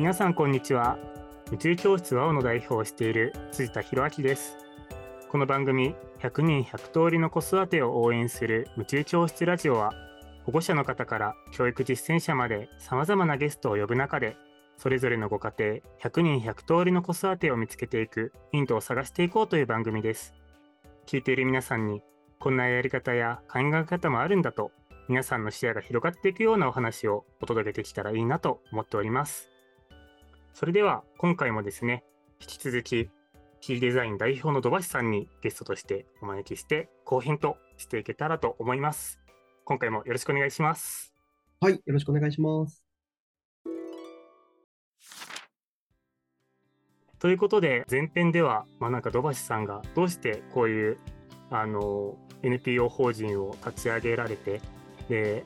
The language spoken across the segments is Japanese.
皆さんこんにちは。宇宙教室青の代表をしている辻田博明です。この番組100人100通りの子育てを応援する宇宙教室ラジオは保護者の方から教育実践者まで様々なゲストを呼ぶ中でそれぞれのご家庭100人100通りの子育てを見つけていくヒントを探していこうという番組です。聞いている皆さんにこんなやり方や考え方もあるんだと皆さんの視野が広がっていくようなお話をお届けできたらいいなと思っております。それでは今回もですね、引き続きキーデザイン代表の土橋さんにゲストとしてお招きして後編としていけたらと思います。今回もよろしくお願いします。はい、よろしくお願いします。ということで前編では、まあ、なんか土橋さんがどうしてこういうあの NPO 法人を立ち上げられてで、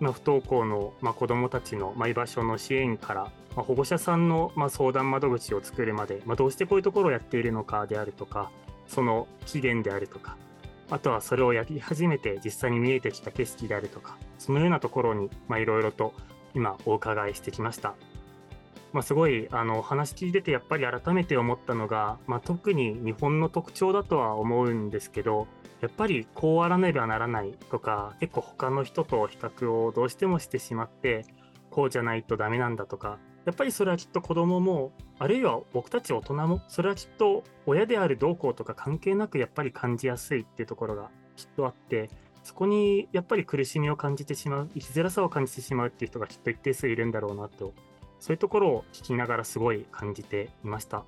まあ、不登校の、まあ、子どもたちの、まあ、居場所の支援から、まあ、保護者さんの、まあ、相談窓口を作るまで、まあ、どうしてこういうところをやっているのかであるとかその起源であるとかあとはそれをやり始めて実際に見えてきた景色であるとかそのようなところにいろいろと今お伺いしてきました。まあ、すごいあの話聞いててやっぱり改めて思ったのが、まあ、特に日本の特徴だとは思うんですけどやっぱりこうあらねばならないとか結構他の人と比較をどうしてもしてしまってこうじゃないとダメなんだとかやっぱりそれはきっと子供もあるいは僕たち大人もそれはきっと親であるどうこうとか関係なくやっぱり感じやすいっていうところがきっとあってそこにやっぱり苦しみを感じてしまう生きづらさを感じてしまうっていう人がきっと一定数いるんだろうなとそういうところを聞きながらすごい感じていました。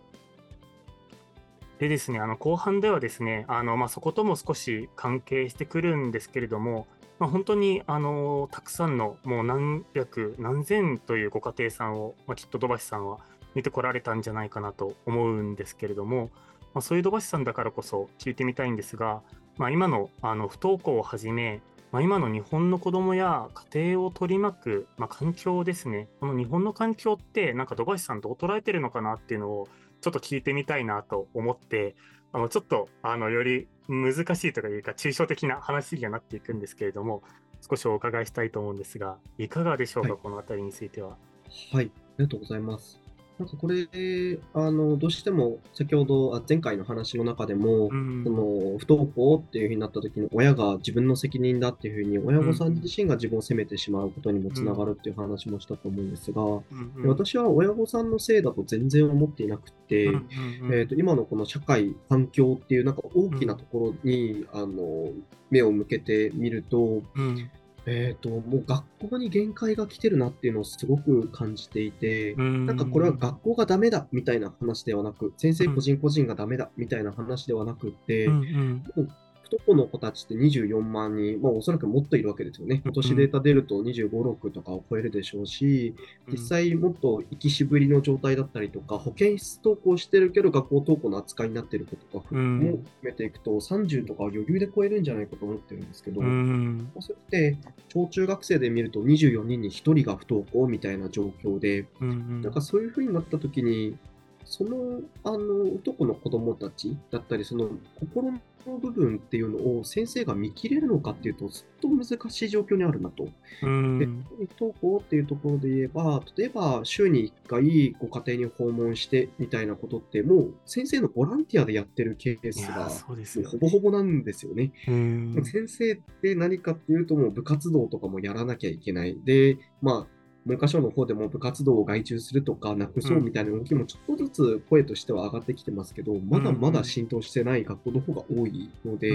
でですね、あの後半ではですね、あのまあ、そことも少し関係してくるんですけれども、まあ、本当にあのたくさんのもう何百何千というご家庭さんを、まあ、きっと土橋さんは見てこられたんじゃないかなと思うんですけれども、まあ、そういう土橋さんだからこそ聞いてみたいんですが、まあ、今のあの不登校をはじめ、まあ、今の日本の子どもや家庭を取り巻く、まあ、環境ですね、この日本の環境って、なんか土橋さんどう捉えてるのかなっていうのをちょっと聞いてみたいなと思って、あのちょっとあのより難しいというか、抽象的な話にはなっていくんですけれども、少しお伺いしたいと思うんですが、いかがでしょうか、はい、この辺りについては。はい、ありがとうございます。なんかこれ、あの、どうしても先ほど、あ前回の話の中でも、うん、その不登校っていうふうになった時に親が自分の責任だっていうふうに親御さん自身が自分を責めてしまうことにもつながるっていう話もしたと思うんですが、うんうん、私は親御さんのせいだと全然思っていなくて、うんうん、えーと、今のこの社会、環境っていうなんか大きなところに、あの目を向けてみると、えっ、ー、と、もう学校に限界が来てるなっていうのをすごく感じていて、ん。なんかこれは学校がダメだみたいな話ではなく、先生個人個人がダメだみたいな話ではなくて、うんうん、不登校の子たちって24万人、まあ、おそらくもっといるわけですよね。今年データ出ると25、6とかを超えるでしょうし、実際もっと行きしぶりの状態だったりとか、保健室登校してるけど学校登校の扱いになってることとかも含めていくと、30とか余裕で超えるんじゃないかと思ってるんですけど、それって小中学生で見ると24人に1人が不登校みたいな状況で、なんかそういうふうになった時に、そのあの男の子供たちだったり、その心のの部分っていうのを先生が見切れるのかっていうと、ずっと難しい状況にあるなと。で、不登校っていうところで言えば、例えば週に1回ご家庭に訪問してみたいなことって、もう先生のボランティアでやってるケースがほぼほぼなんですよね。先生って何かっていうと、もう部活動とかもやらなきゃいけない。で、まあ、文科省の方でも部活動を外注するとかなくそうみたいな動きもちょっとずつ声としては上がってきてますけど、まだまだ浸透してない学校の方が多いので、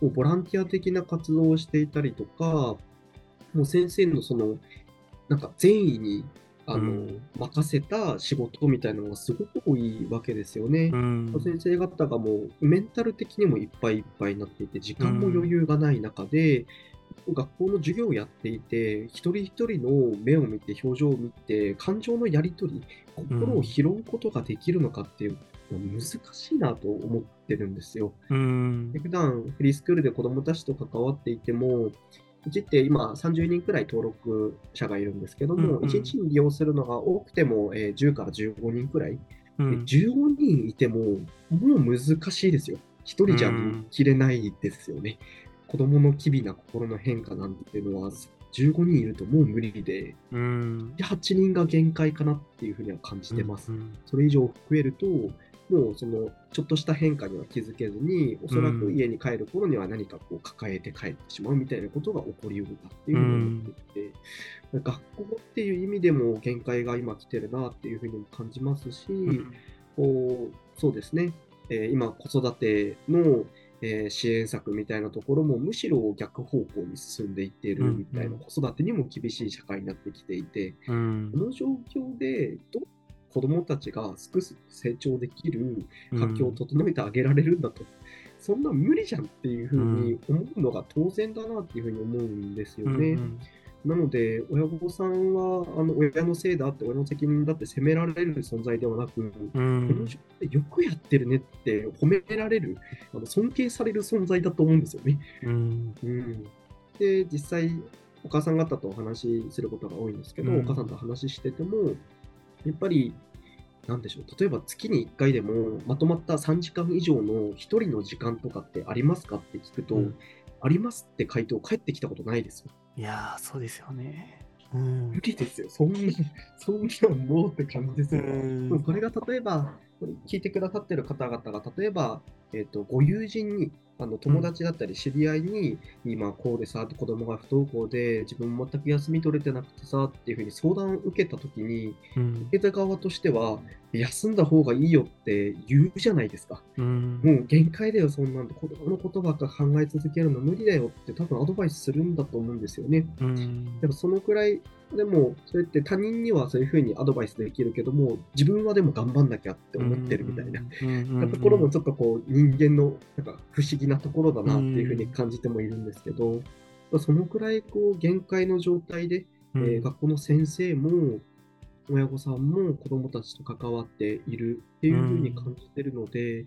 もうボランティア的な活動をしていたりとか、もう先生のその、なんか善意にあの、うん、任せた仕事みたいなのがすごく多いわけですよね。うん、先生方がもうメンタル的にもいっぱいいっぱいになっていて、時間も余裕がない中で、学校の授業をやっていて、一人一人の目を見て、表情を見て、感情のやり取り、心を拾うことができるのかっていうのは難しいなと思ってるんですよ。うん、普段フリースクールで子どもたちと関わっていても、うちって今30人くらい登録者がいるんですけども、うんうん、1日に利用するのが多くても、えー、10から15人くらい。うん、15人いても、もう難しいですよ。1人じゃ切れないですよね。子供の機微な心の変化なんていうのは、すっ15人いるともう無理で、うん。8人が限界かなっていうふうには感じてます。うんそれ以上増えると、もうそのちょっとした変化には気づけずに、おそらく家に帰る頃には何かこう抱えて帰ってしまうみたいなことが起こりうるなっていうふうに思っていて、学校っていう意味でも限界が今来てるなっていうふうにも感じますし、うんこうそうですね、えー今、子育ての、えー支援策みたいなところもむしろ逆方向に進んでいっているみたいな、うん。うん子育てにも厳しい社会になってきていて、うん。この状況でどう子どもたちがすくすく成長できる環境を整えてあげられるんだと、そんな無理じゃんっていうふうに思うのが当然だなっていうふうに思うんですよね。うんなので、親御さんはあの親のせいだって、親の責任だって責められる存在ではなく、うん。よくやってるねって褒められる、あの尊敬される存在だと思うんですよね。うん。うん、で、実際、お母さん方とお話しすることが多いんですけど、うん。お母さんと話してても、やっぱり、なんでしょう、例えば月に1回でもまとまった3時間以上の1人の時間とかってありますかって聞くと、うん。ありますって回答返ってきたことないですよ。いやーそうですよね。うん無理ですよ。そんな、そんなもうって感じですよ。うんこれが例えば、これ聞いてくださってる方々が、例えば、えっとご友人に、あの友達だったり知り合いに、今こうでさ、子供が不登校で、自分も全く休み取れてなくてさっていうふうに相談を受けたときに、うん受けた側としては、休んだ方がいいよって言うじゃないですか。うんもう限界だよ、そんなんで、子供のことばっか考え続けるの無理だよって、多分アドバイスするんだと思うんですよね。うんでもそのくらい、でも、それって他人にはそういうふうにアドバイスできるけども、自分はでも頑張んなきゃって思ってるみたいな、うんところもちょっとこう人間のなんか不思議なところだなっていうふうに感じてもいるんですけど、そのくらいこう限界の状態で、うん。えー学校の先生も親御さんも子どもたちと関わっているっていうふうに感じてるので、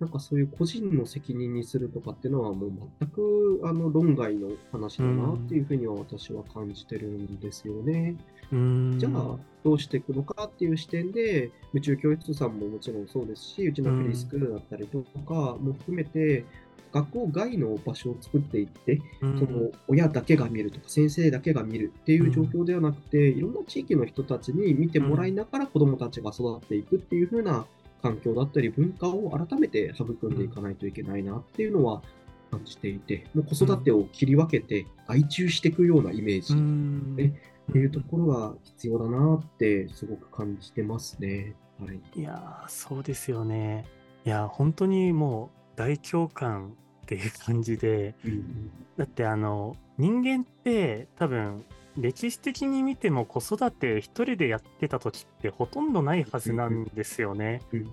なんかそういう個人の責任にするとかっていうのはもう全くあの論外の話だなっていうふうには私は感じてるんですよね。うんじゃあどうしていくのかっていう視点で宇宙教室さんももちろんそうですしうちのフリースクールだったりとかも含めて学校外の場所を作っていってうんその親だけが見るとか先生だけが見るっていう状況ではなくて、いろんな地域の人たちに見てもらいながら子どもたちが育っていくっていう風な環境だったり文化を改めて育んでいかないといけないなっていうのは感じていて、もう子育てを切り分けて外注していくようなイメージうっていうところが必要だなってすごく感じてますね。はい。いやーそうですよね。いや本当にもう大共感っていう感じでうんだってあの人間って多分歴史的に見ても子育て一人でやってた時ってほとんどないはずなんですよね。うん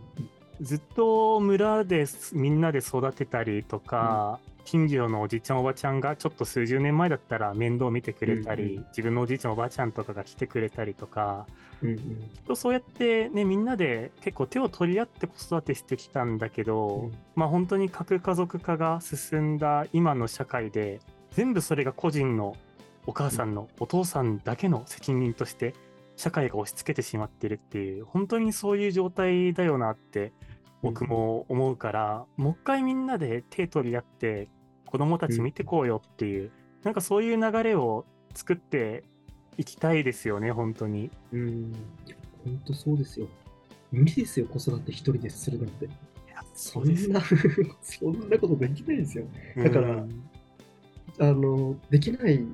ずっと村ですみんなで育てたりとか、近所のおじいちゃんおばちゃんがちょっと数十年前だったら面倒見てくれたり、自分のおじいちゃんおばあちゃんとかが来てくれたりとかうんうん。きっとそうやってねみんなで結構手を取り合って子育てしてきたんだけど、うん。まあ本当に核家族化が進んだ今の社会で全部それが個人のお母さんのお父さんだけの責任として社会が押し付けてしまってるっていう本当にそういう状態だよなって僕も思うから、もう一回みんなで手取り合って子供たち見てこうよっていう、なんかそういう流れを作っていきたいですよね本当に。うん。本当そうですよ。無理ですよ、子育て一人でするなんて。そそうんですな、そんなことできないですよ。だからうんあの、できない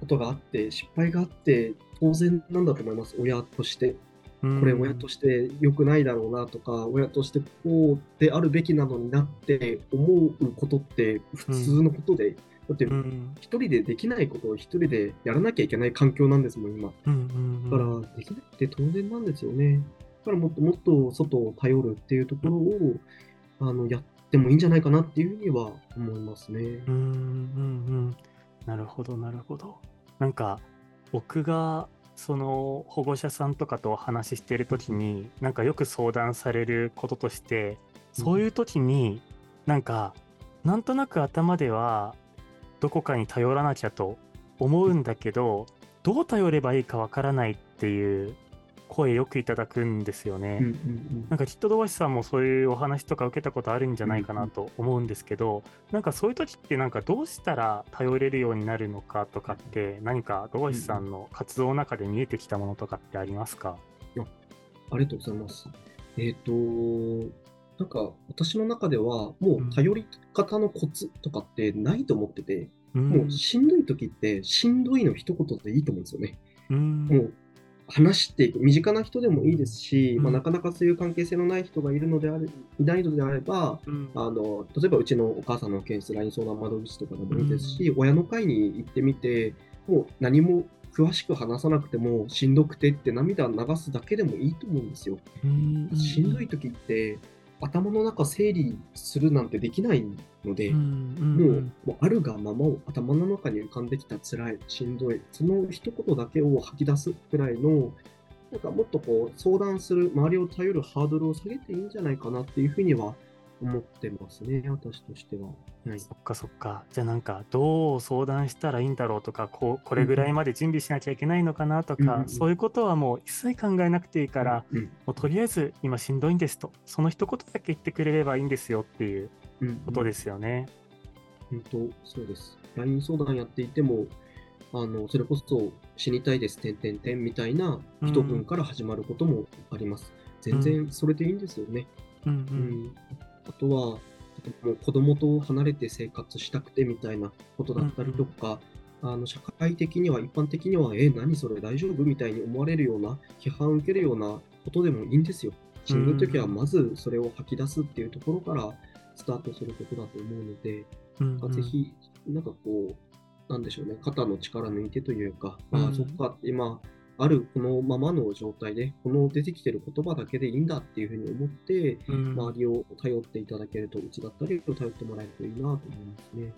ことがあって、失敗があって、当然なんだと思います、親として。これ親として良くないだろうなとか、親としてこうであるべきなのになって思うことって普通のことで、だってうん一人でできないことを一人でやらなきゃいけない環境なんですもん、今。だうんから、できなくて当然なんですよね。だからもっともっと外を頼るっていうところを、あの、やってもいいんじゃないかなっていうふうには思いますね。うんうんうんなるほどなるほど。なんか僕がその保護者さんとかとお話ししてる時になんかよく相談されることとしてそういう時になんかなんとなく頭ではどこかに頼らなきゃと思うんだけどどう頼ればいいかわからないっていう声よくいただくんですよね。うんうんなんかきっと土橋さんもそういうお話とか受けたことあるんじゃないかなと思うんですけど、なんかそういう時ってなんかどうしたら頼れるようになるのかとかって何か土橋さんの活動の中で見えてきたものとかってありますか、ありがとうございます。えっ、と、なんか私の中ではもう頼り方のコツとかってないと思ってて、うん、もうしんどい時ってしんどいの一言でいいと思うんですよね。うんもう話していく、身近な人でもいいですし、うん。まあ、なかなかそういう関係性のない人がいるのである、いないのであれば、うん。あの例えばうちのお母さんの件室 LINE 相談窓口とかでもいいですし、親の会に行ってみて、もう何も詳しく話さなくても、しんどくてって涙流すだけでもいいと思うんですよ。うん。しんどい時って、頭の中整理するなんてできないので、うんうもうもうあるがままを頭の中に浮かんできた辛い、しんどい、その一言だけを吐き出すくらいの、なんかもっとこう相談する、周りを頼るハードルを下げていいんじゃないかなっていうふうには思ってますね、私としては。はい、そっかそっか。じゃあなんかどう相談したらいいんだろうとか、こうこれぐらいまで準備しなきゃいけないのかなとか、うんうんうんそういうことはもう一切考えなくていいから、うん、もうとりあえず今しんどいんですと、その一言だけ言ってくれればいいんですよっていううん、ことですよね。本当、そうです。LINE 相談やっていても、あのそれこそ死にたいです、点々点みたいな一文から始まることもあります。全然それでいいんですよね。うんううんん、あとは、もう子供と離れて生活したくてみたいなことだったりとか、あの社会的には、一般的には、え、何それ大丈夫みたいに思われるような、批判を受けるようなことでもいいんですよ。しんどい時は、まずそれを吐き出すっていうところからスタートすることだと思うので、うんうん。ぜひ、なんかこう、なんでしょうね、肩の力抜いてというか、うん。ああ、そっか、今、あるこのままの状態で、この出てきてる言葉だけでいいんだっていうふうに思って、うん周りを頼っていただけると、うちだったりを頼ってもらえるといいなと思いますね。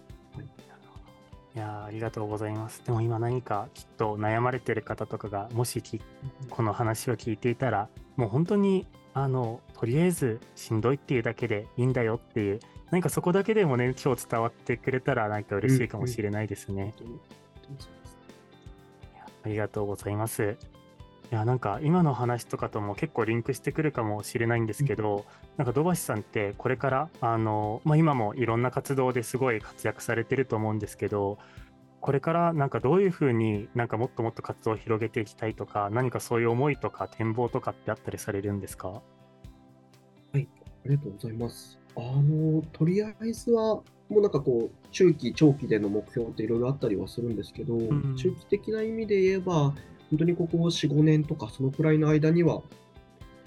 いやーありがとうございます。でも今何かきっと悩まれてる方とかがもしきこの話を聞いていたらもう本当にあのとりあえずしんどいっていうだけでいいんだよっていう何かそこだけでもね今日伝わってくれたらなんか嬉しいかもしれないですね。うですいやありがとうございます。いやなんか今の話とかとも結構リンクしてくるかもしれないんですけど、なんか土橋さんってこれからあの、まあ、今もいろんな活動ですごい活躍されてると思うんですけどこれからなんかどういうふうになんかもっともっと活動を広げていきたいとか何かそういう思いとか展望とかってあったりされるんですか？ありがとうございます。あの、とりあえずは、もうなんかこう、中期、長期での目標っていろいろあったりはするんですけど、ん。中期的な意味で言えば、本当にここ4、5年とか、そのくらいの間には、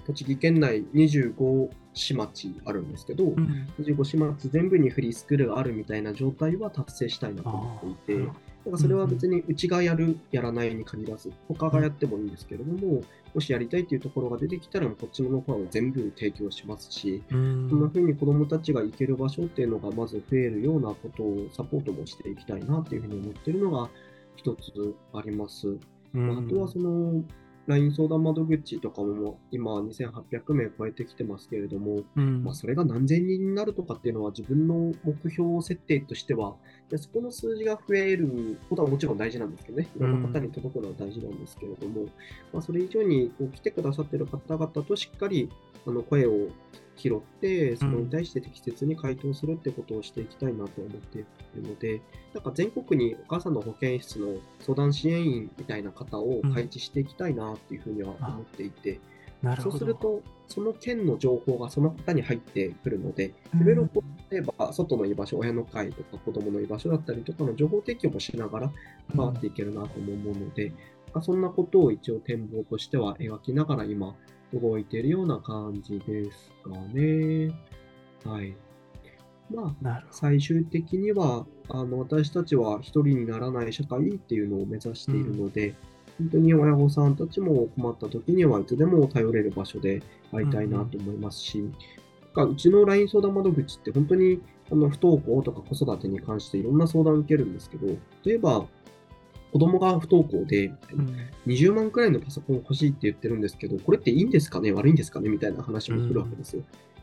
栃木県内25市町あるんですけど、うん。25市町全部にフリースクールがあるみたいな状態は達成したいなと思っていて、なんかそれは別にうちがやる、やらないに限らず、他がやってもいいんですけれども、もしやりたいというところが出てきたら、こっちのノウハウを全部提供しますし、うんそんな風に子どもたちが行ける場所っていうのがまず増えるようなことをサポートもしていきたいなっていうふうに思っているのが一つあります。あとはその LINE 相談窓口とかも今2800名超えてきてますけれども、うん。まあ、それが何千人になるとかっていうのは自分の目標設定としては、でそこの数字が増えることはもちろん大事なんですけどね、いろんな方に届くのは大事なんですけれども、まあ、それ以上にこう来てくださっている方々としっかりあの声を拾って、それに対して適切に回答するってことをしていきたいなと思っているので、なんか全国にお母さんの保健室の相談支援員みたいな方を配置していきたいなっていうふうには思っていて、そうすると、その県の情報がその方に入ってくるので、うん。いろいろこう例えば外の居場所、親の会とか子供の居場所だったりとかの情報提供もしながら関わっていけるなとも思うので、まあそんなことを一応展望としては描きながら今動いているような感じですかね。はい。まあ、最終的にはあの私たちは一人にならない社会っていうのを目指しているので、本当に親御さんたちも困った時にはいつでも頼れる場所でありたいなと思いますし、なんかうちの LINE 相談窓口って本当にあの不登校とか子育てに関していろんな相談を受けるんですけど、例えば子供が不登校でうん20万くらいのパソコン欲しいって言ってるんですけど、これっていいんですかね？悪いんですかね？みたいな話も来るわけですよ。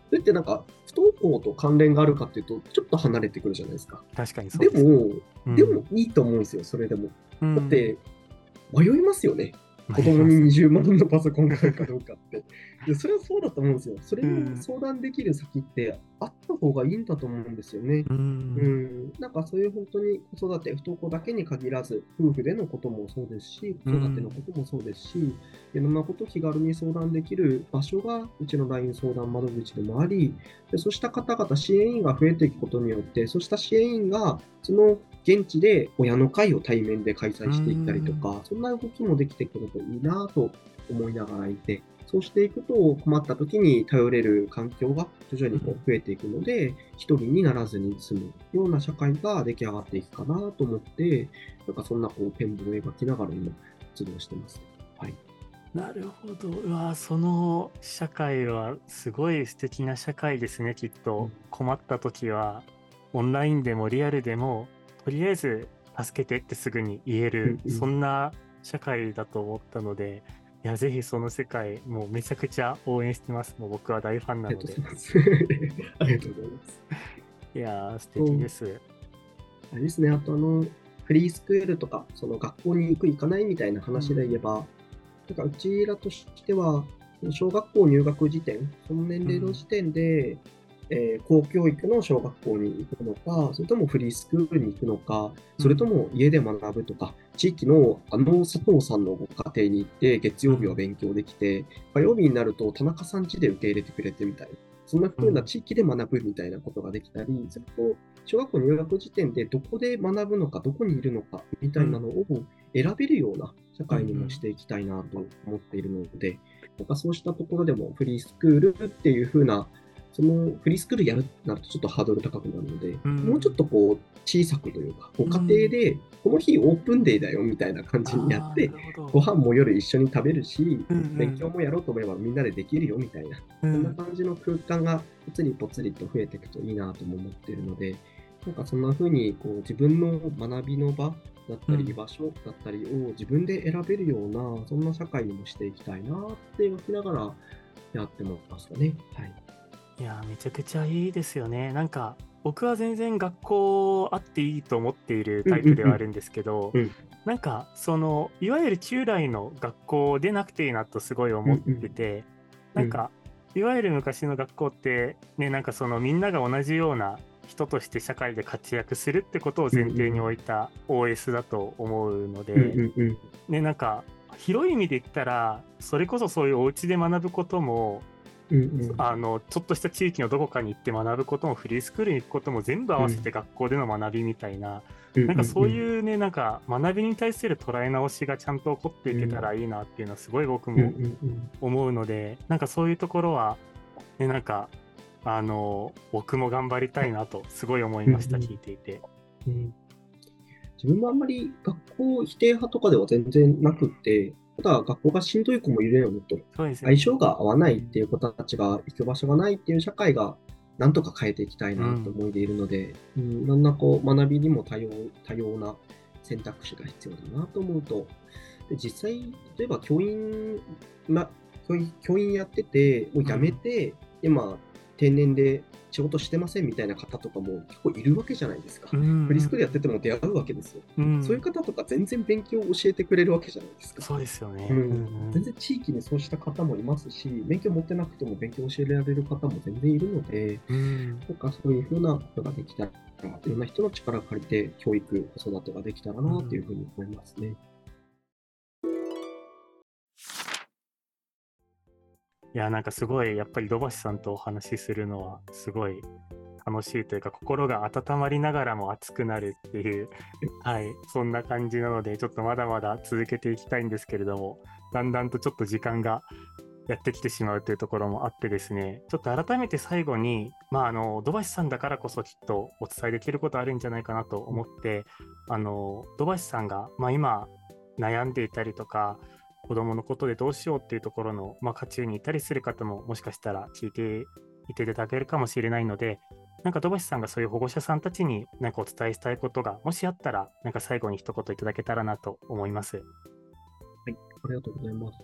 それってなんか不登校と関連があるかっていうと、ちょっと離れてくるじゃないですか。確かにそうでも、うんでもいいと思うんですよ、それでも。うんだって、迷いますよね。子供に20万のパソコンがあるかどうかって。でそれはそうだと思うんですよ。それに相談できる先ってあった方がいいんだと思うんですよね。うん、うんなんかそういう本当に子育て、不登校だけに限らず、夫婦でのこともそうですし、子育てのこともそうですし、いろんなこと気軽に相談できる場所がうちの LINE 相談窓口でもあり、でそうした方々、支援員が増えていくことによって、そうした支援員がその現地で親の会を対面で開催していったりとか、そんな動きもできてくるといいなと思いながらいて、そうしていくと困った時に頼れる環境が徐々にこう増えていくので、一人にならずに済むような社会が出来上がっていくかなと思って、なんかそんなこう展望を描きながら今活動してます。はい。なるほど。うわその社会はすごい素敵な社会ですね、きっと。困った時は、オンラインでもリアルでもとりあえず助けてってすぐに言える、そんな社会だと思ったので、いや、ぜひその世界、もうめちゃくちゃ応援してます。もう僕は大ファンなので。ありがとうございます。いや素敵です。あれですね、あとあの、フリースクールとか、その学校に行く、行かないみたいな話で言えば、うん、なんかうちらとしては、小学校入学時点、その年齢の時点で、えー、公教育の小学校に行くのか、それともフリースクールに行くのか、それとも家で学ぶとか、地域のあの佐藤さんのご家庭に行って、月曜日は勉強できて、火曜日になると田中さん家で受け入れてくれてみたいな、そんな風な地域で学ぶみたいなことができたり、それと小学校入学時点でどこで学ぶのか、どこにいるのかみたいなのを選べるような社会にもしていきたいなと思っているので、なんかそうしたところでもフリースクールっていう風なそのフリースクールやるとなるとちょっとハードル高くなるので、うん、もうちょっとこう小さくというか、ご家庭でこの日オープンデーだよみたいな感じにやって、ご飯も夜一緒に食べるし、うんうん、勉強もやろうと思えばみんなでできるよみたいな、うん、そんな感じの空間がぽつりぽつりと増えていくといいなとも思っているので、なんかそんな風にこう自分の学びの場だったり居場所だったりを自分で選べるような、そんな社会にもしていきたいなって描きながらやってますかね。はい。いや、めちゃくちゃいいですよね。なんか、僕は全然学校あっていいと思っているタイプではあるんですけど、なんか、その、いわゆる旧来の学校でなくていいなとすごい思ってて、なんか、いわゆる昔の学校って、ね、なんかそのみんなが同じような人として社会で活躍するってことを前提に置いた OS だと思うので、ね、なんか広い意味で言ったらそれこそそういうお家で学ぶこともうんうん、あのちょっとした地域のどこかに行って学ぶこともフリースクールに行くことも全部合わせて学校での学びみたいな、うん、なんかそういうねなんか学びに対する捉え直しがちゃんと起こっていけたらいいなっていうのはすごい僕も思うので、なんかそういうところは、ね、なんかあの僕も頑張りたいなとすごい思いました、聞いていて。うん。自分もあんまり学校否定派とかでは全然なくて、ただ学校がしんどい子もいるよねと、ね、相性が合わないっていう子たちが行く場所がないっていう社会がなんとか変えていきたいなと思いでいるので、うん、いろんなこう学びにも多様多様な選択肢が必要だなと思うと、で実際、例えば教員、ま、教員やってて、もう辞めて、うん、今、定年で仕事してませんみたいな方とかも結構いるわけじゃないですか。フリスクでやってても出会うわけですよ、うん、そういう方とか全然勉強を教えてくれるわけじゃないですか。そうですよね、うん、全然地域にそうした方もいますし、勉強持ってなくても勉強教えられる方も全然いるので、うん、なんかそういうふうなことができたら、いろんな人の力を借りて教育、子育てができたらなというふうに思いますね。いや、なんかすごい、やっぱり土橋さんとお話しするのは、すごい楽しいというか、心が温まりながらも熱くなるっていう、はい、そんな感じなので、ちょっとまだまだ続けていきたいんですけれども、だんだんとちょっと時間がやってきてしまうというところもあってですね、ちょっと改めて最後に、まあ、あの、土橋さんだからこそきっとお伝えできることあるんじゃないかなと思って、あの、土橋さんが、まあ、今、悩んでいたりとか、子供のことでどうしようっていうところの、まあ、渦中にいたりする方ももしかしたら聞いていていただけるかもしれないので、なんか土橋さんがそういう保護者さんたちに何かお伝えしたいことが、もしあったら、なんか最後に一言いただけたらなと思います。はい、ありがとうございます。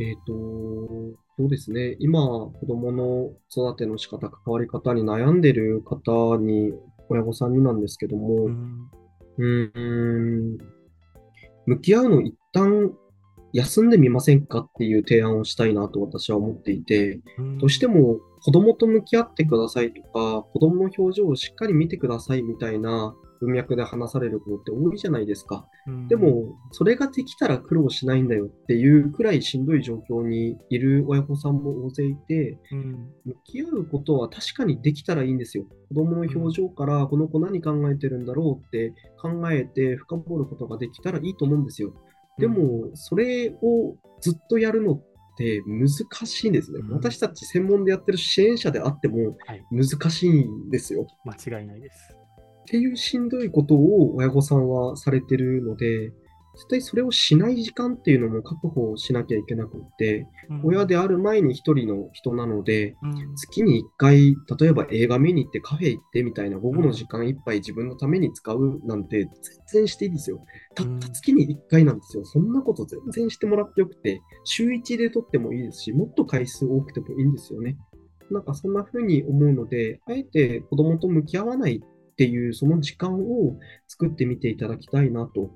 えっ、ー、と、そうですね、今、子供の育ての仕方、関わり方に悩んでる方に、親御さんになんですけども、うん、うん向き合うの一旦休んでみませんかっていう提案をしたいなと私は思っていて、どうしても子供と向き合ってくださいとか、子供の表情をしっかり見てくださいみたいな文脈で話されることって多いじゃないですか。でも、それができたら苦労しないんだよっていうくらいしんどい状況にいる親御さんも大勢いて、向き合うことは確かにできたらいいんですよ。子供の表情からこの子何考えてるんだろうって考えて深掘ることができたらいいと思うんですよ。でも、それをずっとやるのって難しいんですね。私たち専門でやってる支援者であっても難しいんですよ。はい、間違いないです。っていうしんどいことを親御さんはされてるので、絶対それをしない時間っていうのも確保しなきゃいけなくって、うん、親である前に一人の人なので、うん、月に一回、例えば映画見に行ってカフェ行ってみたいな午後の時間いっぱい自分のために使うなんて全然していいですよ。たった月に一回なんですよ。そんなこと全然してもらってよくて、週一で撮ってもいいですし、もっと回数多くてもいいんですよね。なんかそんな風に思うので、あえて子供と向き合わないっていうその時間を作ってみていただきたいなと。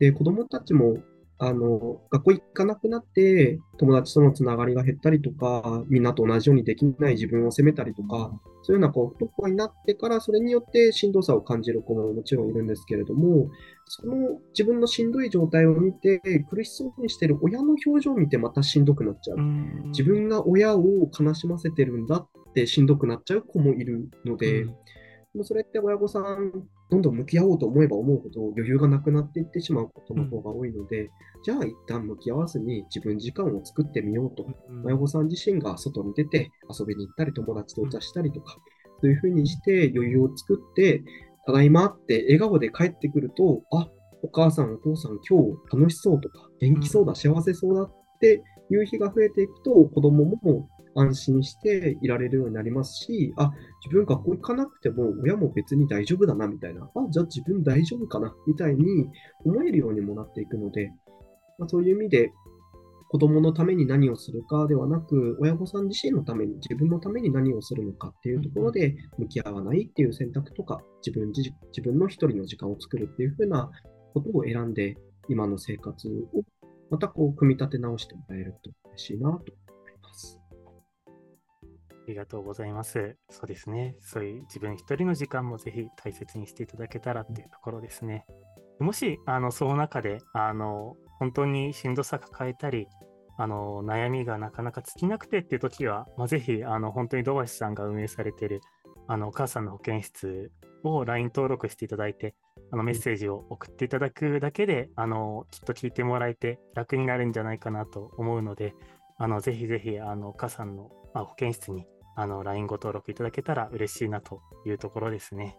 で、子供たちもあの学校行かなくなって友達とのつながりが減ったりとか、みんなと同じようにできない自分を責めたりとか、そういうようなこう不登校になってから、それによってしんどさを感じる子ももちろんいるんですけれども、その自分のしんどい状態を見て、苦しそうにしてる親の表情を見てまたしんどくなっちゃう。自分が親を悲しませてるんだってしんどくなっちゃう子もいるので、うんもそれって親御さん、どんどん向き合おうと思えば思うほど余裕がなくなっていってしまうことの方が多いので、うん、じゃあ一旦向き合わずに自分時間を作ってみようと、うん、親御さん自身が外に出て遊びに行ったり、友達とお茶したりとか、そういうふうにして余裕を作って、ただいまって笑顔で帰ってくると、あお母さん、お父さん、今日楽しそうとか、元気そうだ、幸せそうだっていう日が増えていくと、子供も安心していられるようになりますし、あ、自分学校行かなくても親も別に大丈夫だなみたいな、あ、じゃあ自分大丈夫かなみたいに思えるようにもなっていくので、まあ、そういう意味で子供のために何をするかではなく、親御さん自身のために、自分のために何をするのかっていうところで向き合わないっていう選択とか、自分自自分の一人の時間を作るっていうふうなことを選んで、今の生活をまたこう組み立て直してもらえると嬉しいなと思います。ありがとうございます。そうですね。そういう自分一人の時間もぜひ大切にしていただけたらっていうところですね。もし、あの、その中で、あの、本当にしんどさ抱えたり、あの、悩みがなかなか尽きなくてっていう時は、まあ、ぜひ、あの、本当に土橋さんが運営されている、あの、お母さんの保健室を LINE 登録していただいて、あのメッセージを送っていただくだけで、あのきっと聞いてもらえて楽になるんじゃないかなと思うので、あのぜひぜひあのお母さんの、まあ、保健室にあの LINE ご登録いただけたら嬉しいなというところですね。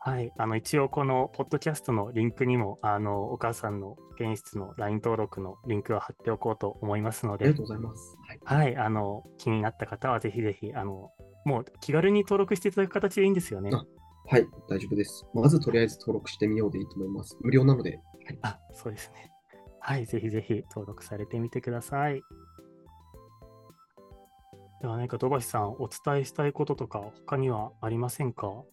はい、あの一応このポッドキャストのリンクにもあのお母さんの保健室の LINE 登録のリンクを貼っておこうと思いますので、ありがとうございます。はい、はい、あの気になった方はぜひぜひあのもう気軽に登録していただく形でいいんですよね。はい、大丈夫です。まずとりあえず登録してみようでいいと思います。無料なので。はい、あ、そうですね。はい、ぜひぜひ登録されてみてください。では何か土橋さん、お伝えしたいこととか、他にはありませんか？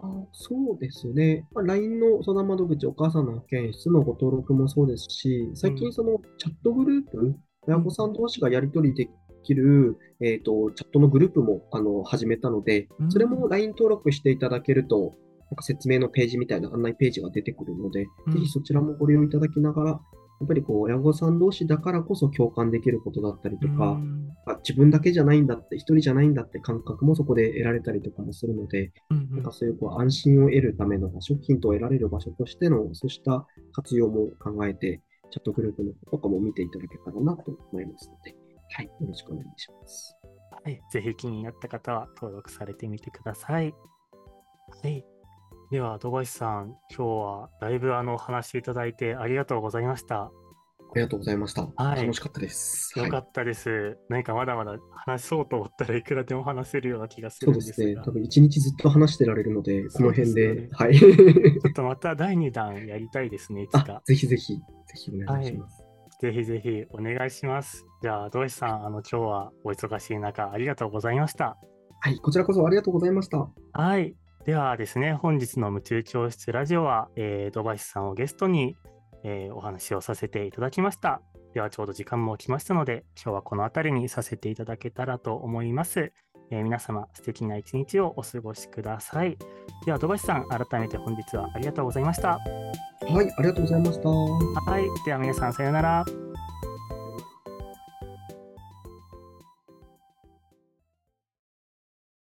あそうですね。まあ、LINE の相談窓口、お母さんの保健室のご登録もそうですし、最近そのチャットグループ、親御さん同士がやり取りできる、えーと、チャットのグループもあの始めたので、それも LINE 登録していただけると、なんか説明のページみたいな案内ページが出てくるので、うん、ぜひそちらもご利用いただきながら、やっぱりこう親御さん同士だからこそ共感できることだったりとか、あ自分だけじゃないんだって、一人じゃないんだって感覚もそこで得られたりとかもするので、うんうん、なんかそういうこう安心を得るための場所、ヒントを得られる場所としての、そうした活用も考えて、チャットグループのとかも見ていただけたらなと思いますので、はい、よろしくお願いします。はい、ぜひ気になった方は登録されてみてください。はい。では、土橋さん、今日はだいぶあの話していただいてありがとうございました。ありがとうございました。はい、楽しかったです。よかったです。はい、何かまだまだ話そうと思ったらいくらでも話せるような気がするんですが。そうですね。多分一日ずっと話してられるので、この辺で。でね、はい。ちょっとまた第2弾やりたいですね、いつか。ぜひぜひ、ぜひお願いします。はい、ぜひぜひお願いします。じゃあ、土井さん、あの今日はお忙しい中、ありがとうございました。はい、こちらこそありがとうございました。はい。ではですね、本日の夢中教室ラジオは、えー、土橋さんをゲストに、えー、お話をさせていただきました。ではちょうど時間も来ましたので、今日はこの辺りにさせていただけたらと思います。えー、皆様、素敵な一日をお過ごしください。では、土橋さん、改めて本日はありがとうございました。はい、ありがとうございました。はい、では皆さん、さようなら。